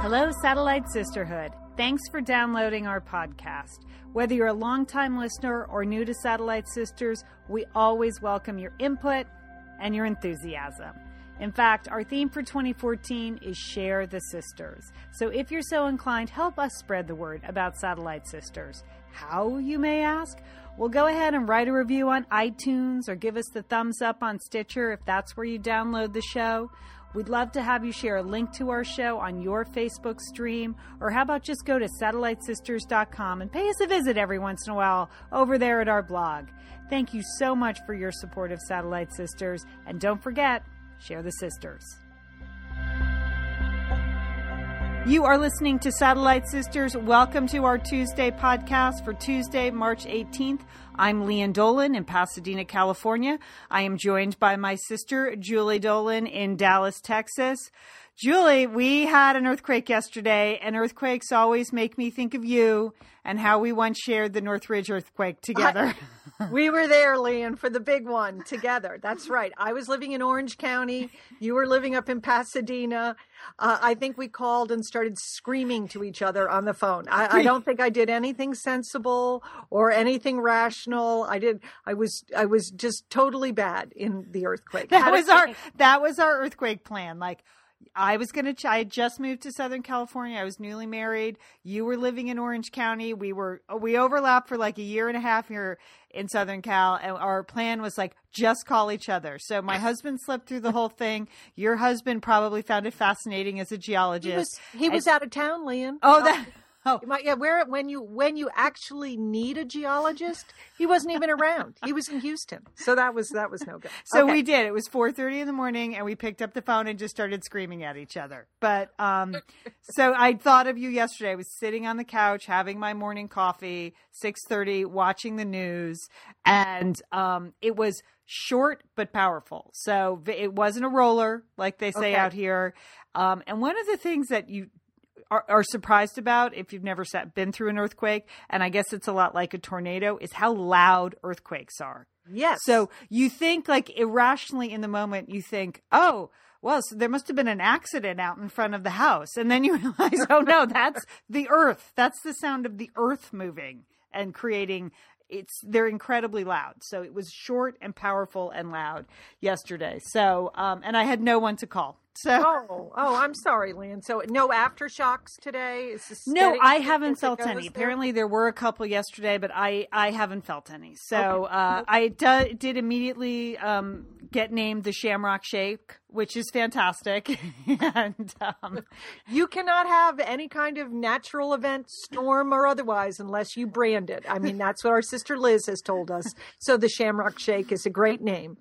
Hello, Satellite Sisterhood. Thanks for downloading our podcast. Whether you're a longtime listener or new to Satellite Sisters, we always welcome your input and your enthusiasm. In fact, our theme for 2014 is Share the Sisters. So if you're so inclined, help us spread the word about Satellite Sisters. How, you may ask? Well, go ahead and write a review on iTunes or give us the thumbs up on Stitcher if that's where you download the show. We'd love to have you share a link to our show on your Facebook stream, or how about just go to satellitesisters.com and pay us a visit every once in a while over there at our blog. Thank you so much for your support of Satellite Sisters, and don't forget, share the sisters. You are listening to Satellite Sisters. Welcome to our Tuesday podcast for Tuesday, March 18th. I'm Lian Dolan in Pasadena, California. I am joined by my sister, Julie Dolan in Dallas, Texas. Julie, we had an earthquake yesterday, and earthquakes always make me think of you and how we once shared the Northridge earthquake together. We were there, Lian, for the big one together. That's right. I was living in Orange County. You were living up in Pasadena. Uh, I think we called and started screaming to each other on the phone. I, I don't think I did anything sensible or anything rational. I did. I was. I was just totally bad in the earthquake. That was our. That was our earthquake plan. Like I was going to, I had just moved to Southern California. I was newly married. You were living in Orange County. We were, we overlapped for like a year and a half here in Southern Cal. And our plan was like, just call each other. So my husband slept through the whole thing. Your husband probably found it fascinating as a geologist. He was, he was out of town, Lian. Oh, that. Oh, yeah. Where when you when you actually need a geologist, he wasn't even around. He was in Houston, so that was that was no good. So okay. we did. It was four thirty in the morning, and we picked up the phone and just started screaming at each other. But um, so I thought of you yesterday. I was sitting on the couch having my morning coffee, six thirty, watching the news, and um, it was short but powerful. So it wasn't a roller like they say okay. out here. Um, and one of the things that you are, are surprised about if you've never sat, been through an earthquake, and I guess it's a lot like a tornado, is how loud earthquakes are. Yes. So you think like irrationally in the moment, you think, oh, well, so there must have been an accident out in front of the house. And then you realize, oh no, that's the earth. That's the sound of the earth moving and creating it's they're incredibly loud. So it was short and powerful and loud yesterday. So um, and I had no one to call. So oh oh I'm sorry, Lynn. So no aftershocks today. no, I haven't felt any. There? Apparently there were a couple yesterday, but I I haven't felt any. So okay. uh, I do, did immediately um, get named the Shamrock Shake, which is fantastic. and um, you cannot have any kind of natural event, storm or otherwise, unless you brand it. I mean, that's what our sister Liz has told us. So the Shamrock Shake is a great name.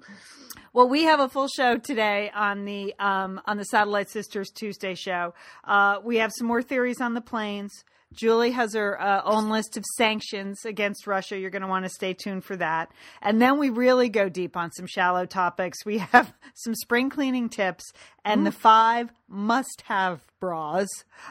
Well, we have a full show today on the um, on the Satellite Sisters Tuesday show. Uh, we have some more theories on the planes. Julie has her uh, own list of sanctions against Russia. You're going to want to stay tuned for that. And then we really go deep on some shallow topics. We have some spring cleaning tips and mm. the five must have bras.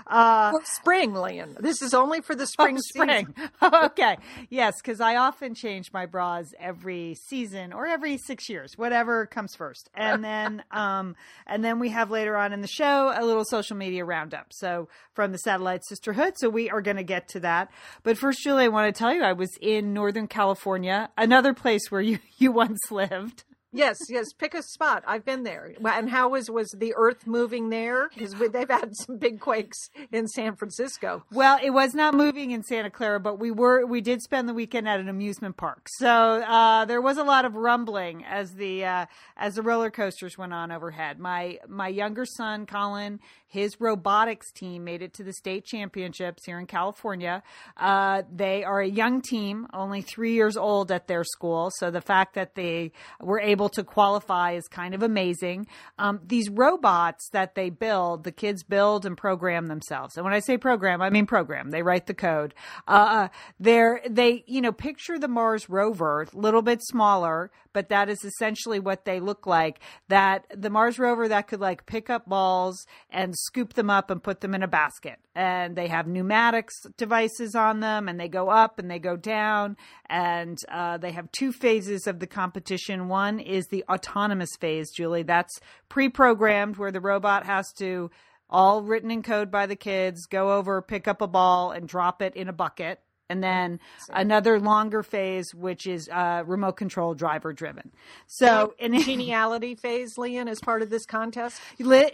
Uh, for spring, Lian. This is only for the spring. Oh, spring. okay. Yes, because I often change my bras every season or every six years, whatever comes first. And then, um, and then we have later on in the show a little social media roundup. So from the Satellite Sisterhood. So we are going to get to that. But first, Julie, I want to tell you, I was in Northern California, another place where you you once lived. Yes, yes. Pick a spot. I've been there. And how was was the Earth moving there? Because they've had some big quakes in San Francisco. Well, it was not moving in Santa Clara, but we were we did spend the weekend at an amusement park, so uh, there was a lot of rumbling as the uh, as the roller coasters went on overhead. My my younger son Colin, his robotics team made it to the state championships here in California. Uh, they are a young team, only three years old at their school, so the fact that they were able able to qualify is kind of amazing. Um, these robots that they build, the kids build and program themselves. And when I say program, I mean program. They write the code. Uh, they're, they, you know, picture the Mars rover, a little bit smaller, but that is essentially what they look like. That the Mars rover that could like pick up balls and scoop them up and put them in a basket. And they have pneumatics devices on them and they go up and they go down. And uh, they have two phases of the competition. One the autonomous phase, Julie. That's pre programmed where the robot has to all written in code by the kids. Go over, pick up a ball, and drop it in a bucket. And then another longer phase, which is uh, remote control driver driven. So, and Geniality phase, Lian, as part of this contest.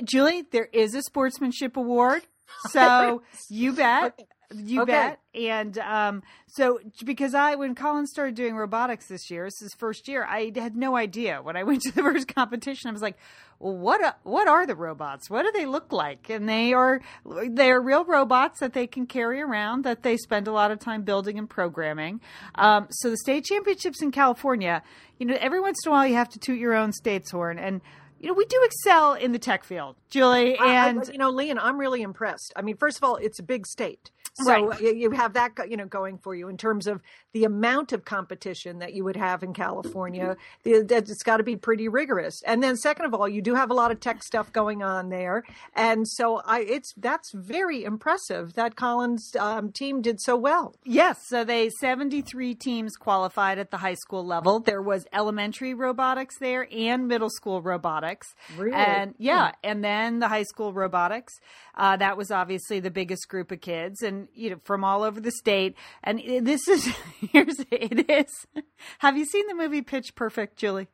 Julie, there is a sportsmanship award. So you bet. You Okay. bet. And um, so, because I, when Colin started doing robotics this year, this is his first year, I had no idea. When I went to the first competition, I was like, well, what, a- what are the robots? What do they look like? And they are, they are real robots that they can carry around, that they spend a lot of time building and programming. Um, so the state championships in California, you know, every once in a while you have to toot your own state's horn. And, you know, we do excel in the tech field, Julie. I- I- And you know, Lian, I'm really impressed. I mean, first of all, it's a big state. So Right. you- you have that, you know, going for you in terms of the amount of competition that you would have in California. It's got to be pretty rigorous. And then, second of all, you do have a lot of tech stuff going on there, and so I, it's that's very impressive that Colin's um, team did so well. Yes, so they 73 teams qualified at the high school level. There was elementary robotics there and middle school robotics. Really? And yeah, and then the high school robotics. Uh, that was obviously the biggest group of kids and you know from all over the state. And this is here's it is. Have you seen the movie Pitch Perfect, Julie?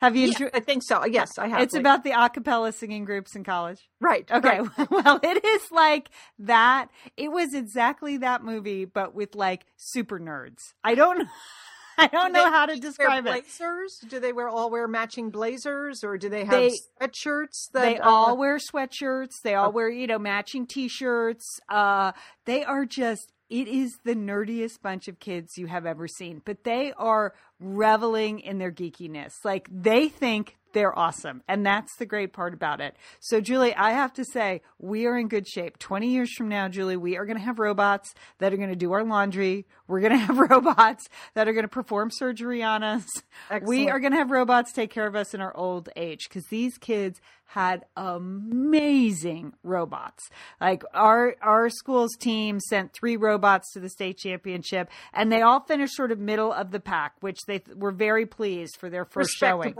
Have you Yeah, enjoyed I think so. Yes, I have. It's Lian. about the a cappella singing groups in college. right. Okay. right. Well, it is like that. It was exactly that movie, but with like super nerds. I don't, I don't know how to describe it. blazers? Do they wear all wear matching blazers, or do they have They- sweatshirts? That They uh, all wear sweatshirts. They all wear, you know, matching t-shirts. Uh, they are just, it is the nerdiest bunch of kids you have ever seen, but they are reveling in their geekiness. Like they think they're awesome. And that's the great part about it. So, Julie, I have to say, we are in good shape. 20 years from now, Julie, we are going to have robots that are going to do our laundry. We're going to have robots that are going to perform surgery on us. We are going to have robots take care of us in our old age because these kids had amazing robots. Like our our school's team sent three robots to the state championship, and they all finished sort of middle of the pack, which they th- were very pleased for their first showing.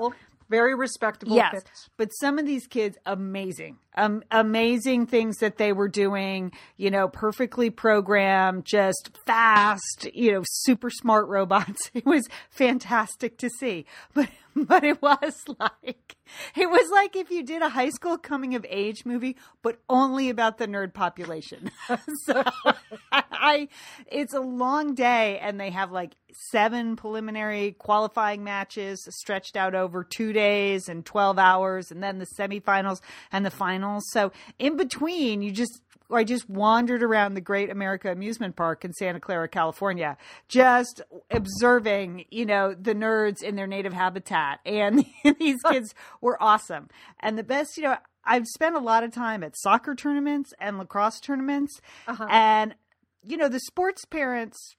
Very respectable. Yes, picks. but some of these kids, amazing, um, amazing things that they were doing. You know, perfectly programmed, just fast. You know, super smart robots. It was fantastic to see, but but it was like it was like if you did a high school coming of age movie, but only about the nerd population. so I, it's a long day, and they have like seven preliminary qualifying matches stretched out over two days and 12 hours, and then the semifinals and the finals. So in between, you just I just wandered around the Great America Amusement Park in Santa Clara, California, just observing, you know, the nerds in their native habitat. And these kids were awesome. And the best, you know, I've spent a lot of time at soccer tournaments and lacrosse tournaments. Uh-huh. And, you know, the sports parents,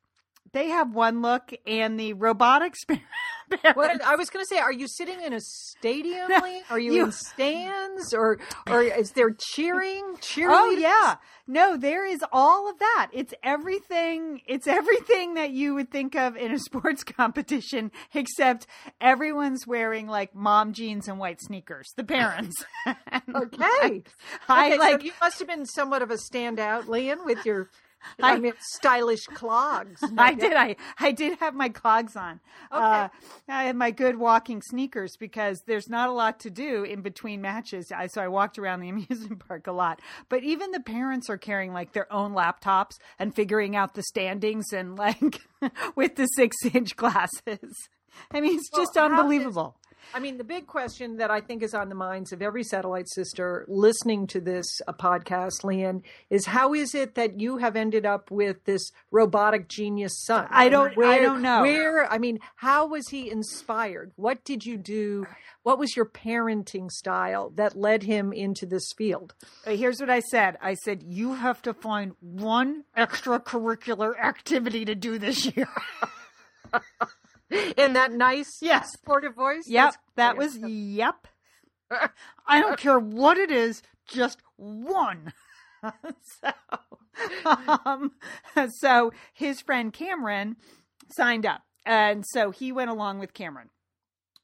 they have one look, and the robotics parents. What I was going to say, are you sitting in a stadium? No, Are you, you- in stands, or or is there cheering? Cheering? Oh yeah. No, there is all of that. It's everything it's everything that you would think of in a sports competition except everyone's wearing like mom jeans and white sneakers. The parents. Okay. I okay, like so you must have been somewhat of a standout, Lian, with your. I, I- mean, stylish clogs. no I doubt. did. I I did have my clogs on. Uh, I had my good walking sneakers because there's not a lot to do in between matches. I, so I walked around the amusement park a lot. But even the parents are carrying like their own laptops and figuring out the standings and like with the six inch glasses. I mean, it's Well, just unbelievable. I mean, the big question that I think is on the minds of every satellite sister listening to this uh, podcast, Lian, is how is it that you have ended up with this robotic genius son? I don't- I don't know. Where, I mean, how was he inspired? What did you do? What was your parenting style that led him into this field? Uh, Here's what I said. I said you have to find one extracurricular activity to do this year. In that nice, Yes. supportive voice? Yep, that was yep. I don't care what it is, just one. so, um, so his friend Cameron signed up, and so he went along with Cameron.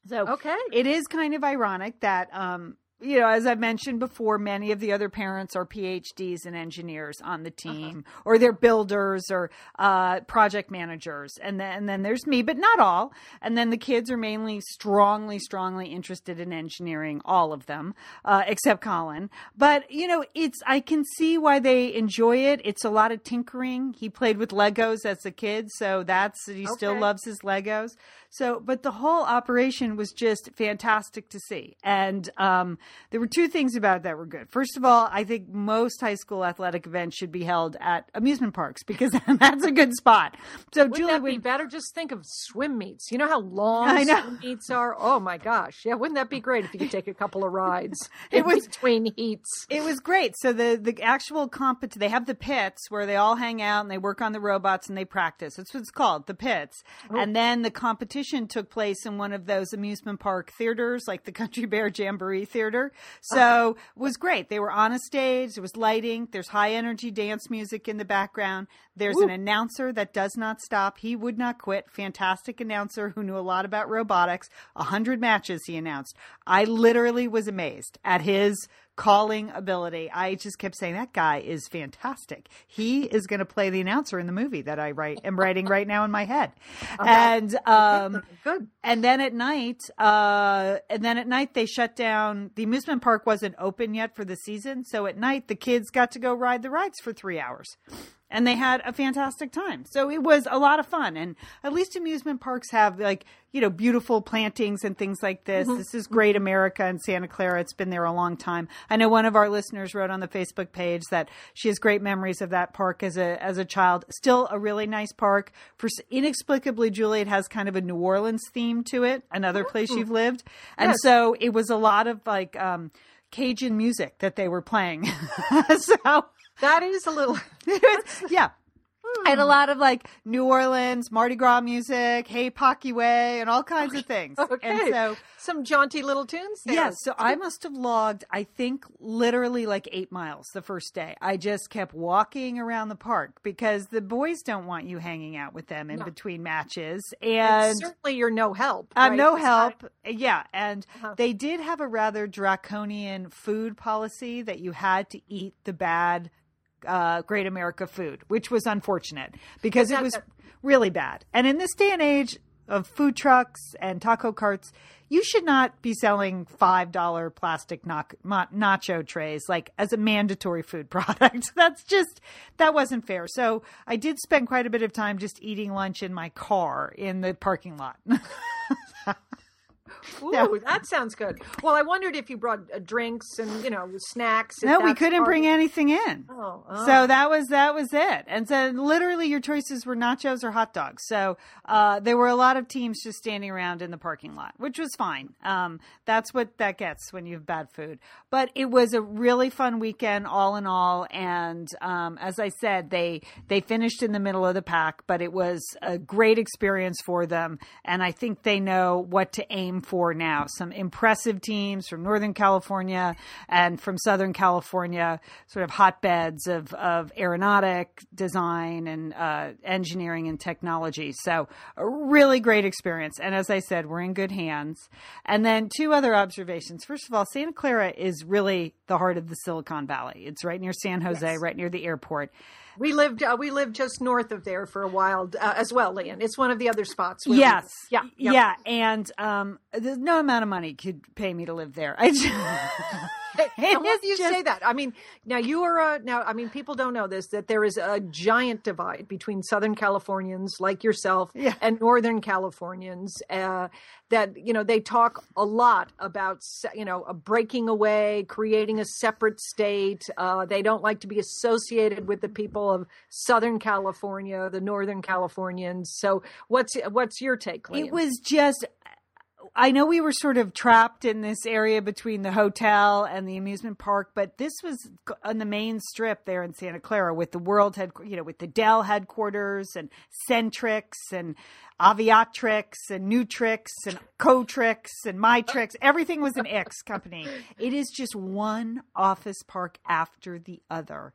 So Okay. it is kind of ironic that um, you know, as I mentioned before, many of the other parents are PhDs and engineers on the Uh-huh. team, or they're builders or uh, project managers, and then and then there's me, but not all. And then the kids are mainly strongly, strongly interested in engineering, all of them, uh, except Colin. But you know, it's I can see why they enjoy it. It's a lot of tinkering. He played with Legos as a kid, so that's he still loves his Legos. So, but the whole operation was just fantastic to see. And um, there were two things about it that were good. First of all, I think most high school athletic events should be held at amusement parks because that's a good spot. So, Wouldn't Julie, that be we, better? Just think of swim meets. You know how long I know. swim meets are? Oh my gosh. Yeah, wouldn't that be great if you could take a couple of rides It in was- between heats? It was great. So the the actual compet they have the pits where they all hang out and they work on the robots and they practice. That's what it's called, the pits. And then the competition took place in one of those amusement park theaters, like the Country Bear Jamboree Theater. So uh-huh. it was great. They were on a stage. There was lighting. There's high energy dance music in the background. There's an announcer that does not stop. He would not quit. Fantastic announcer who knew a lot about robotics. A hundred matches he announced. I literally was amazed at his calling ability. I just kept saying that guy is fantastic. He is going to play the announcer in the movie that I write am writing right now in my head. And um Good. and then at night, uh, and then at night they shut down. The amusement park wasn't open yet for the season, so at night the kids got to go ride the rides for three hours, and they had a fantastic time. So it was a lot of fun, and at least amusement parks have like you know beautiful plantings and things like this. This is Great America in Santa Clara. It's been there a long time. I know one of our listeners wrote on the Facebook page that she has great memories of that park as a as a child. Still a really nice park. For inexplicably, Julie, it has kind of a New Orleans theme to it. Another place you've lived, and Yes. so it was a lot of like um, Cajun music that they were playing. so That is a little. yeah. And a lot of like New Orleans, Mardi Gras music, Hey Pocky Way, and all kinds of things. Okay. And so, Some jaunty little tunes yes, so I must have logged, I think, literally like eight miles the first day. I just kept walking around the park because the boys don't want you hanging out with them in No. between matches. And And certainly you're no help. uh, right? no It's not- help. Yeah. And Uh-huh. they did have a rather draconian food policy that you had to eat the bad uh, Great America food, which was unfortunate because it was really bad. And in this day and age of food trucks and taco carts, you should not be selling $5 plastic nach- nacho trays like as a mandatory food product. That's just, that wasn't fair. So I did spend quite a bit of time just eating lunch in my car in the parking lot. Ooh, that sounds good. Well, I wondered if you brought uh, drinks and you know snacks. No, we couldn't bring of- anything in. Oh, oh. So that was that was it, and so literally your choices were nachos or hot dogs. So uh, there were a lot of teams just standing around in the parking lot, which was fine. Um, that's what that gets when you have bad food. But it was a really fun weekend, all in all. And um, as I said, they they finished in the middle of the pack, but it was a great experience for them, and I think they know what to aim for now. Some impressive teams from Northern California and from Southern California, sort of hotbeds of, of aeronautic design and uh, engineering and technology. So, a really great experience. And as I said, we're in good hands. And then, two other observations. First of all, Santa Clara is really the heart of the Silicon Valley, it's right near San Jose, Yes. right near the airport. We lived uh, we lived just north of there for a while uh, as well, Lian. It's one of the other spots. we Yes. Yeah. Yeah. yeah. And um, there's no amount of money could pay me to live there. I just, Now, you just- say that? I mean, now you are a now. I mean, people don't know this that there is a giant divide between Southern Californians like yourself Yeah. and Northern Californians. Uh, that you know they talk a lot about you know breaking away, creating a separate state. Uh, they don't like to be associated with the people of Southern California, the Northern Californians. So, what's what's your take? Lian? It was just. I know we were sort of trapped in this area between the hotel and the amusement park, but this was on the main strip there in Santa Clara with the World head, you know, with the Dell headquarters and Centrix and Aviatrix and Nutrix and Cotrix and Mytrix. Everything was an X company. It is just one office park after the other.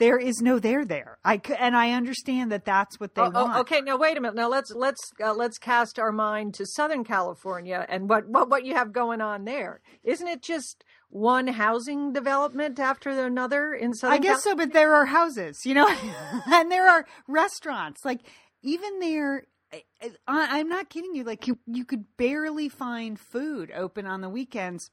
There is no there there. I and I understand that that's what they Oh, want. oh, okay, now wait a minute. Now let's let's uh, let's cast our mind to Southern California and what, what what you have going on there. Isn't it just one housing development after another in Southern I guess so, but there are houses, you know, and there are restaurants. Like even there, I, I'm not kidding you. Like you, you could barely find food open on the weekends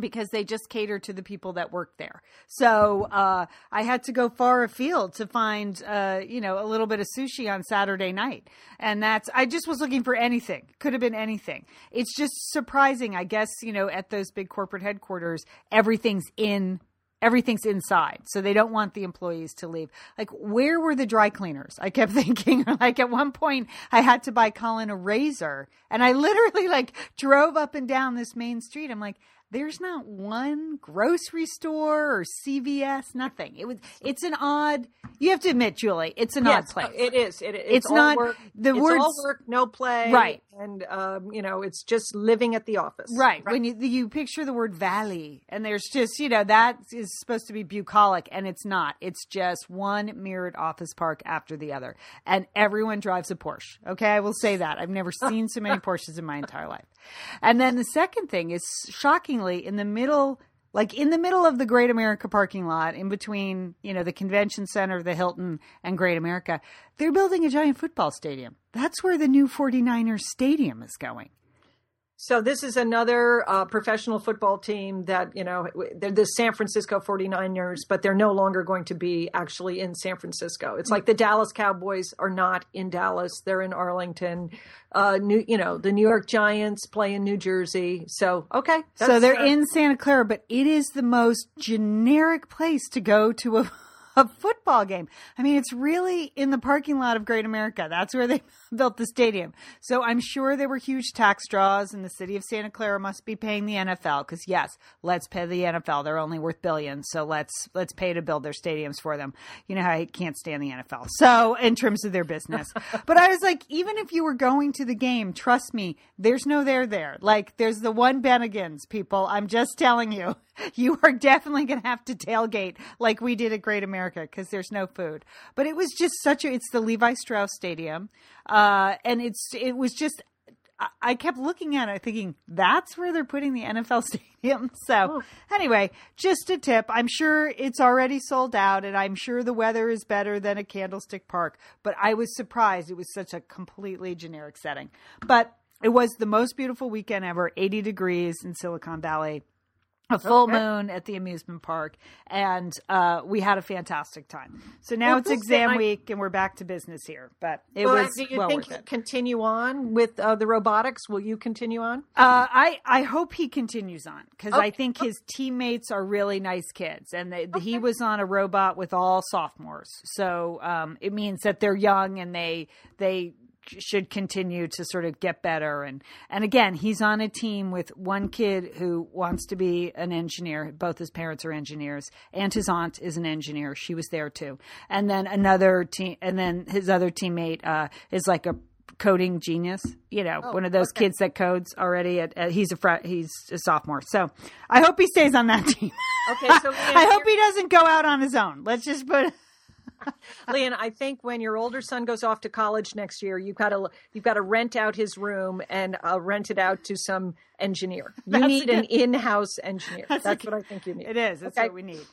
because they just cater to the people that work there. So uh, I had to go far afield to find, uh, you know, a little bit of sushi on Saturday night, and that's I just was looking for anything. Could have been anything. It's just surprising, I guess. You know, at those big corporate headquarters, everything's in. Everything's inside, so they don't want the employees to leave. Like, where were the dry cleaners? I kept thinking. Like, at one point, I had to buy Colin a razor, and I literally like drove up and down this main street. I'm like, there's not one grocery store or CVS, nothing. It was it's an odd you have to admit, Julie, it's an yes, odd place. It is. It, it's, it's not work, the it's words all work, no play. Right. And um, you know, it's just living at the office. Right. When you you picture the word valley and there's just, you know, that is supposed to be bucolic and it's not. It's just one mirrored office park after the other. And everyone drives a Porsche. Okay, I will say that. I've never seen so many Porsches in my entire life. And then the second thing is shockingly in the middle like in the middle of the Great America parking lot, in between, you know, the convention center, the Hilton, and Great America, they're building a giant football stadium. That's where the new 49ers stadium is going. So this is another uh, professional football team that, you know, they're the San Francisco 49ers, but they're no longer going to be actually in San Francisco. It's like the Dallas Cowboys are not in Dallas. They're in Arlington. Uh, new, you know, the New York Giants play in New Jersey. So, okay. So they're uh, in Santa Clara, but it is the most generic place to go to a a football game. I mean, it's really in the parking lot of Great America. That's where they built the stadium. So I'm sure there were huge tax draws, and the city of Santa Clara must be paying the NFL because yes, let's pay the NFL. They're only worth billions, so let's let's pay to build their stadiums for them. You know how I can't stand the NFL. So in terms of their business, but I was like, even if you were going to the game, trust me, there's no there there. Like there's the one Bennigan's people. I'm just telling you. you are definitely going to have to tailgate like we did at Great America because there's no food. But it was just such a. It's the Levi Strauss Stadium, uh, and it's it was just. I kept looking at it, thinking that's where they're putting the NFL stadium. So, oh. anyway, just a tip. I'm sure it's already sold out, and I'm sure the weather is better than a Candlestick Park. But I was surprised it was such a completely generic setting. But it was the most beautiful weekend ever 80 degrees in Silicon Valley a full okay. moon at the amusement park, and uh, we had a fantastic time. So now well, it's exam I, week, and we're back to business here. But it well, was do you well think worth it. Continue on with uh, the robotics. Will you continue on? Uh, I I hope he continues on because okay. I think his teammates are really nice kids, and they, okay. he was on a robot with all sophomores. So um, it means that they're young and they they should continue to sort of get better. And and again he's on a team with one kid who wants to be an engineer. Both his parents are engineers and his aunt is an engineer. She was there too. And then another team and then his other teammate uh, is like a coding genius you know oh, one of those okay. kids that codes already at, at he's a fr- he's a sophomore. So i hope he stays on that team. Okay so i hope he doesn't go out on his own. Let's just put Lian, I think when your older son goes off to college next year, you've got to you've got to rent out his room and uh, rent it out to some engineer. You need an in-house engineer. That's, That's what I think you need. It is. That's okay. what we need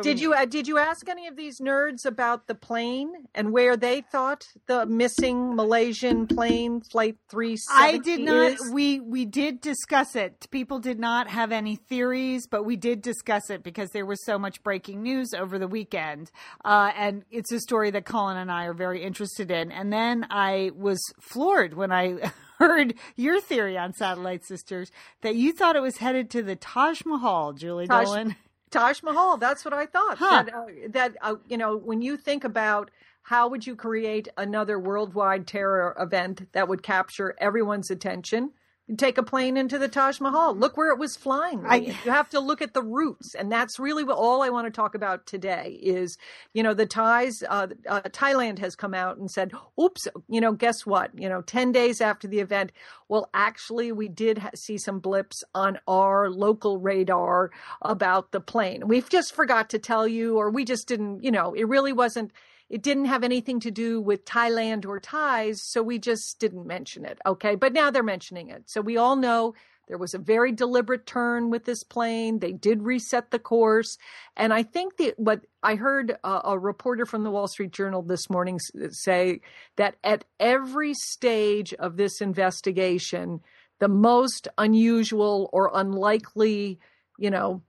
did you uh, did you ask any of these nerds about the plane and where they thought the missing Malaysian plane flight three? I did not. Is? We we did discuss it. People did not have any theories, but we did discuss it because there was so much breaking news over the weekend, uh, and it's a story that Colin and I are very interested in. And then I was floored when I. heard your theory on Satellite Sisters that you thought it was headed to the Taj Mahal, Julie Taj, Dolan. Taj Mahal. That's what I thought. Huh. That, uh, that uh, you know, when you think about how would you create another worldwide terror event that would capture everyone's attention? Take a plane into the Taj Mahal. Look where it was flying. I, you have to look at the roots, and that's really what all I want to talk about today is, you know, the Thais. Uh, uh, Thailand has come out and said, "Oops, you know, guess what? You know, ten days after the event, well, actually, we did ha- see some blips on our local radar about the plane. We've just forgot to tell you, or we just didn't. You know, it really wasn't." It didn't have anything to do with Thailand or Thais, so we just didn't mention it. Okay, but now they're mentioning it. So we all know There was a very deliberate turn with this plane. They did reset the course. And I think that what I heard a, a reporter from the Wall Street Journal this morning say that at every stage of this investigation, the most unusual or unlikely, you know,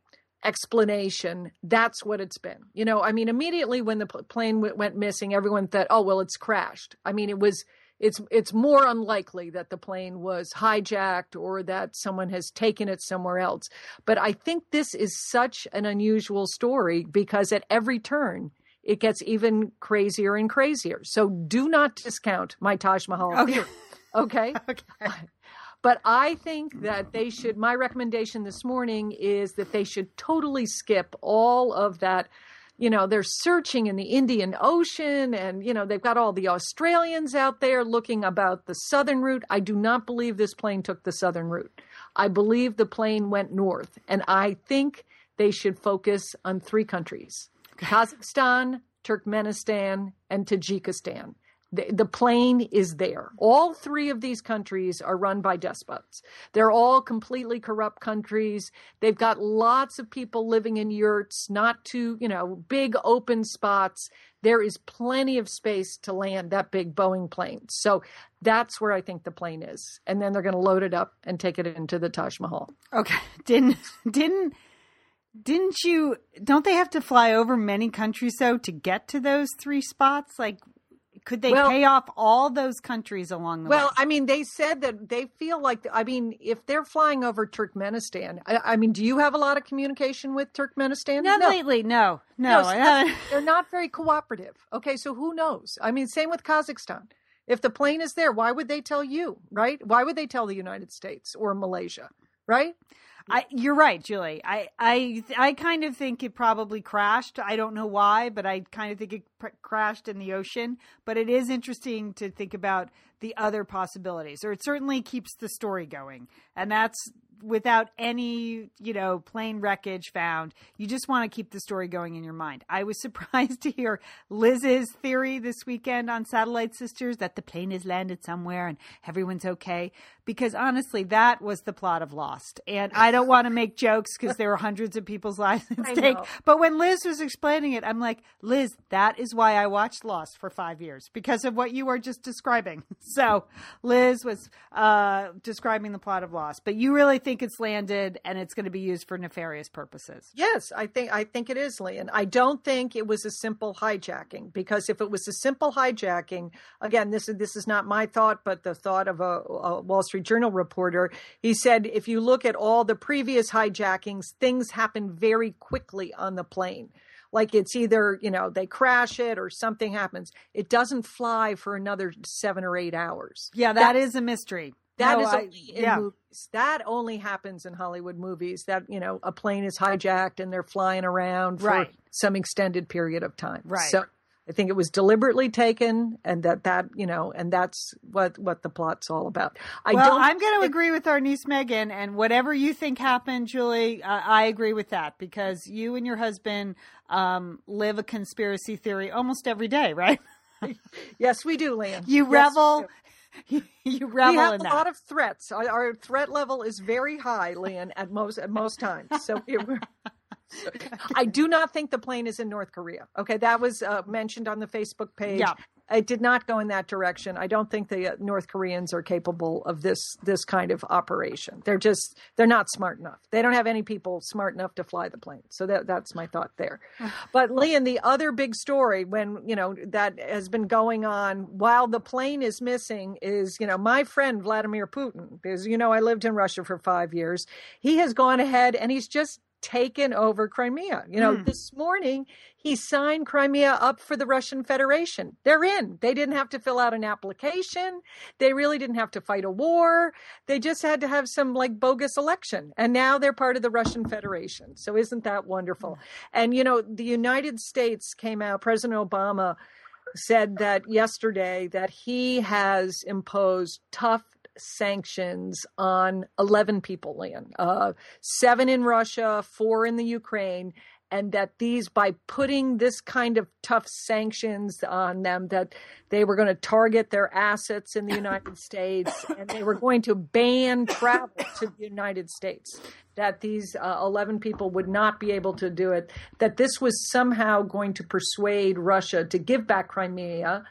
explanation that's what it's been you know i mean immediately when the plane w- went missing everyone thought oh well it's crashed i mean it was it's it's more unlikely that the plane was hijacked or that someone has taken it somewhere else. But I think this is such an unusual story because at every turn it gets even crazier and crazier. So do not discount my Taj Mahal okay. theory. Okay. okay. But I think that they should. My recommendation this morning is that they should totally skip all of that you know, they're searching in the Indian Ocean and, you know, they've got all the Australians out there looking about the southern route. I do not believe this plane took the southern route. I believe the plane went north. And I think they should focus on three countries Kazakhstan, Turkmenistan, and Tajikistan. The, the plane is there. All three of these countries are run by despots. They're all completely corrupt countries. They've got lots of people living in yurts, not too, you know, big open spots. There is plenty of space to land that big Boeing plane. So that's where I think the plane is. And then they're going to load it up and take it into the Taj Mahal. Okay. Didn't, didn't, didn't you don't they have to fly over many countries though to get to those three spots like could they well, pay off all those countries along the well, way? Well, I mean, they said that they feel like, I mean, if they're flying over Turkmenistan, I, I mean, do you have a lot of communication with Turkmenistan? Not no. lately, no. No. no so they're not very cooperative. Okay, so who knows? I mean, same with Kazakhstan. If the plane is there, why would they tell you, right? Why would they tell the United States or Malaysia, right? I, you're right, Julie. I, I, I kind of think it probably crashed. I don't know why, but I kind of think it pr- crashed in the ocean. But it is interesting to think about the other possibilities, or it certainly keeps the story going. And that's without any, you know, plane wreckage found. You just want to keep the story going in your mind. I was surprised to hear Liz's theory this weekend on Satellite Sisters that the plane has landed somewhere and everyone's okay. Because honestly, that was the plot of Lost. And I don't want to make jokes because there are hundreds of people's lives at stake. But when Liz was explaining it, I'm like, Liz, that is why I watched Lost for five years because of what you are just describing. So Liz was uh, describing the plot of Lost. But you really think it's landed and it's going to be used for nefarious purposes. Yes, I think I think it is, Lian. I don't think it was a simple hijacking because if it was a simple hijacking, again, this is this is not my thought, but the thought of a, a Wall Street Journal reporter. He said if you look at all the previous hijackings, things happen very quickly on the plane like it's either you know they crash it or something happens it doesn't fly for another seven or eight hours yeah that, that is a mystery that no, is only I, in yeah. movies. That only happens in Hollywood movies. That you know, a plane is hijacked and they're flying around for right. some extended period of time. Right. So I think it was deliberately taken, and that that you know, and that's what what the plot's all about. I well, I'm going to agree with our niece Megan, and whatever you think happened, Julie, uh, I agree with that because you and your husband um, live a conspiracy theory almost every day, right? yes, we do, Lian. You yes, revel you revel we have in a lot of threats. Our, our, threat level is very high, Lian, at most at most times. So I do not think the plane is in North Korea. Okay, that was uh, mentioned on the Facebook page. Yeah it did not go in that direction. I don't think the uh, North Koreans are capable of this this kind of operation. They're just they're not smart enough. They don't have any people smart enough to fly the plane. So that that's my thought there. but Lian, the other big story when you know that has been going on while the plane is missing is you know my friend Vladimir Putin because you know I lived in Russia for five years. He has gone ahead and he's just taken over Crimea. You know, mm. this morning he signed Crimea up for the Russian Federation. They're in. They didn't have to fill out an application. They really didn't have to fight a war. They just had to have some like bogus election. And now they're part of the Russian Federation. So isn't that wonderful? And, you know, the United States came out, President Obama said that yesterday that he has imposed tough sanctions on 11 people, Lian, uh, seven in Russia, four in the Ukraine, and that these, by putting this kind of tough sanctions on them, that they were going to target their assets in the United States and they were going to ban travel to the United States. That these uh, 11 people would not be able to do it, that this was somehow going to persuade Russia to give back Crimea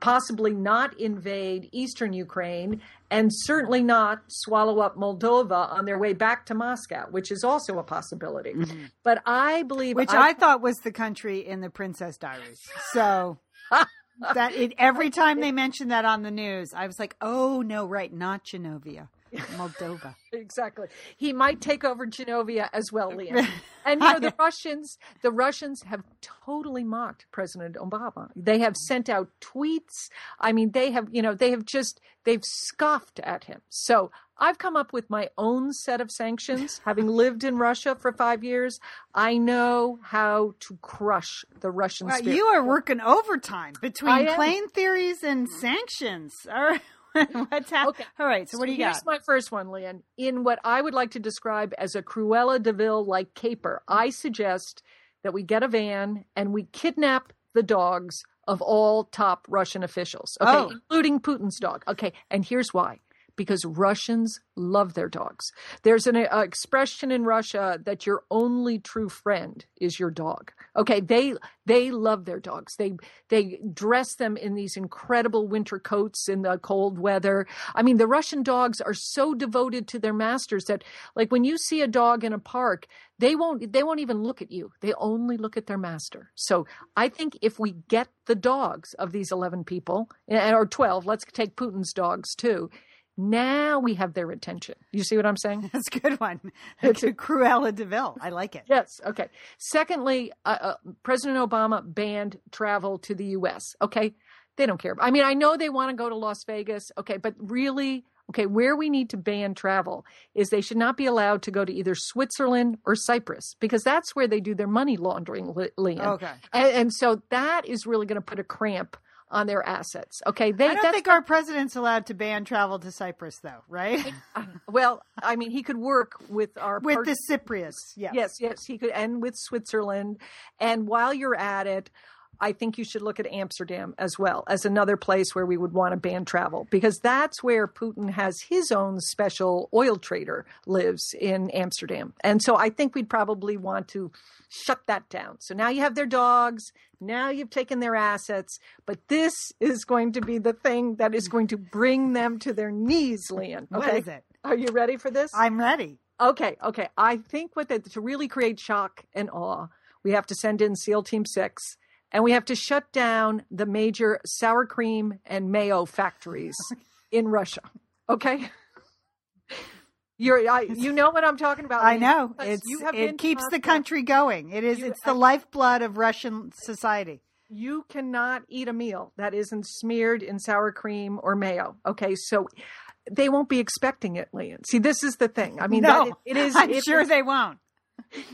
possibly not invade eastern Ukraine and certainly not swallow up Moldova on their way back to Moscow, which is also a possibility. Mm-hmm. But I believe which I, I, thought was the country in the Princess Diaries. So that it, every time they mentioned that on the news, I was like, "Oh no, right, not Genovia." Moldova. exactly. He might take over Genovia as well, Lian. And you know the Russians, the Russians have totally mocked President Obama. They have sent out tweets. I mean, they have, you know, they have just they've scoffed at him. So I've come up with my own set of sanctions. Having lived in Russia for five years, I know how to crush the Russian. You are working overtime between plane theories and sanctions. All right. What's happening? Okay. All right. So, so what do you here's got? Here's my first one, Lian. In what I would like to describe as a Cruella de Vil like caper, I suggest that we get a van and we kidnap the dogs of all top Russian officials. Okay, oh. including Putin's dog. Okay, and here's why because Russians love their dogs. There's an uh, expression in Russia that your only true friend is your dog. Okay, they they love their dogs. They they dress them in these incredible winter coats in the cold weather. I mean, the Russian dogs are so devoted to their masters that like when you see a dog in a park, they won't they won't even look at you. They only look at their master. So, I think if we get the dogs of these 11 people or 12, let's take Putin's dogs too now we have their attention. You see what I'm saying? That's a good one. It's a Cruella de Vil. I like it. Yes. Okay. Secondly, uh, uh, President Obama banned travel to the U.S. Okay. They don't care. I mean, I know they want to go to Las Vegas. Okay. But really, okay, where we need to ban travel is they should not be allowed to go to either Switzerland or Cyprus because that's where they do their money laundering. Okay. And, and so that is really going to put a cramp on their assets. Okay, they. I don't think our president's allowed to ban travel to Cyprus, though, right? Uh, well, I mean, he could work with our with part- the Cypriots. Yes, yes, yes, he could, and with Switzerland. And while you're at it, I think you should look at Amsterdam as well as another place where we would want to ban travel because that's where Putin has his own special oil trader lives in Amsterdam. And so I think we'd probably want to shut that down. So now you have their dogs, now you've taken their assets, but this is going to be the thing that is going to bring them to their knees, Lian. Okay? What is it? Are you ready for this? I'm ready. Okay, okay. I think what the, to really create shock and awe, we have to send in SEAL Team 6 and we have to shut down the major sour cream and mayo factories in Russia. Okay? You're, I, you know what I'm talking about. I know. It's, it keeps the country going. It is. You, it's the I, lifeblood of Russian society. You cannot eat a meal that isn't smeared in sour cream or mayo. Okay, so they won't be expecting it, Lian. See, this is the thing. I mean, no, that, it is. I'm sure they won't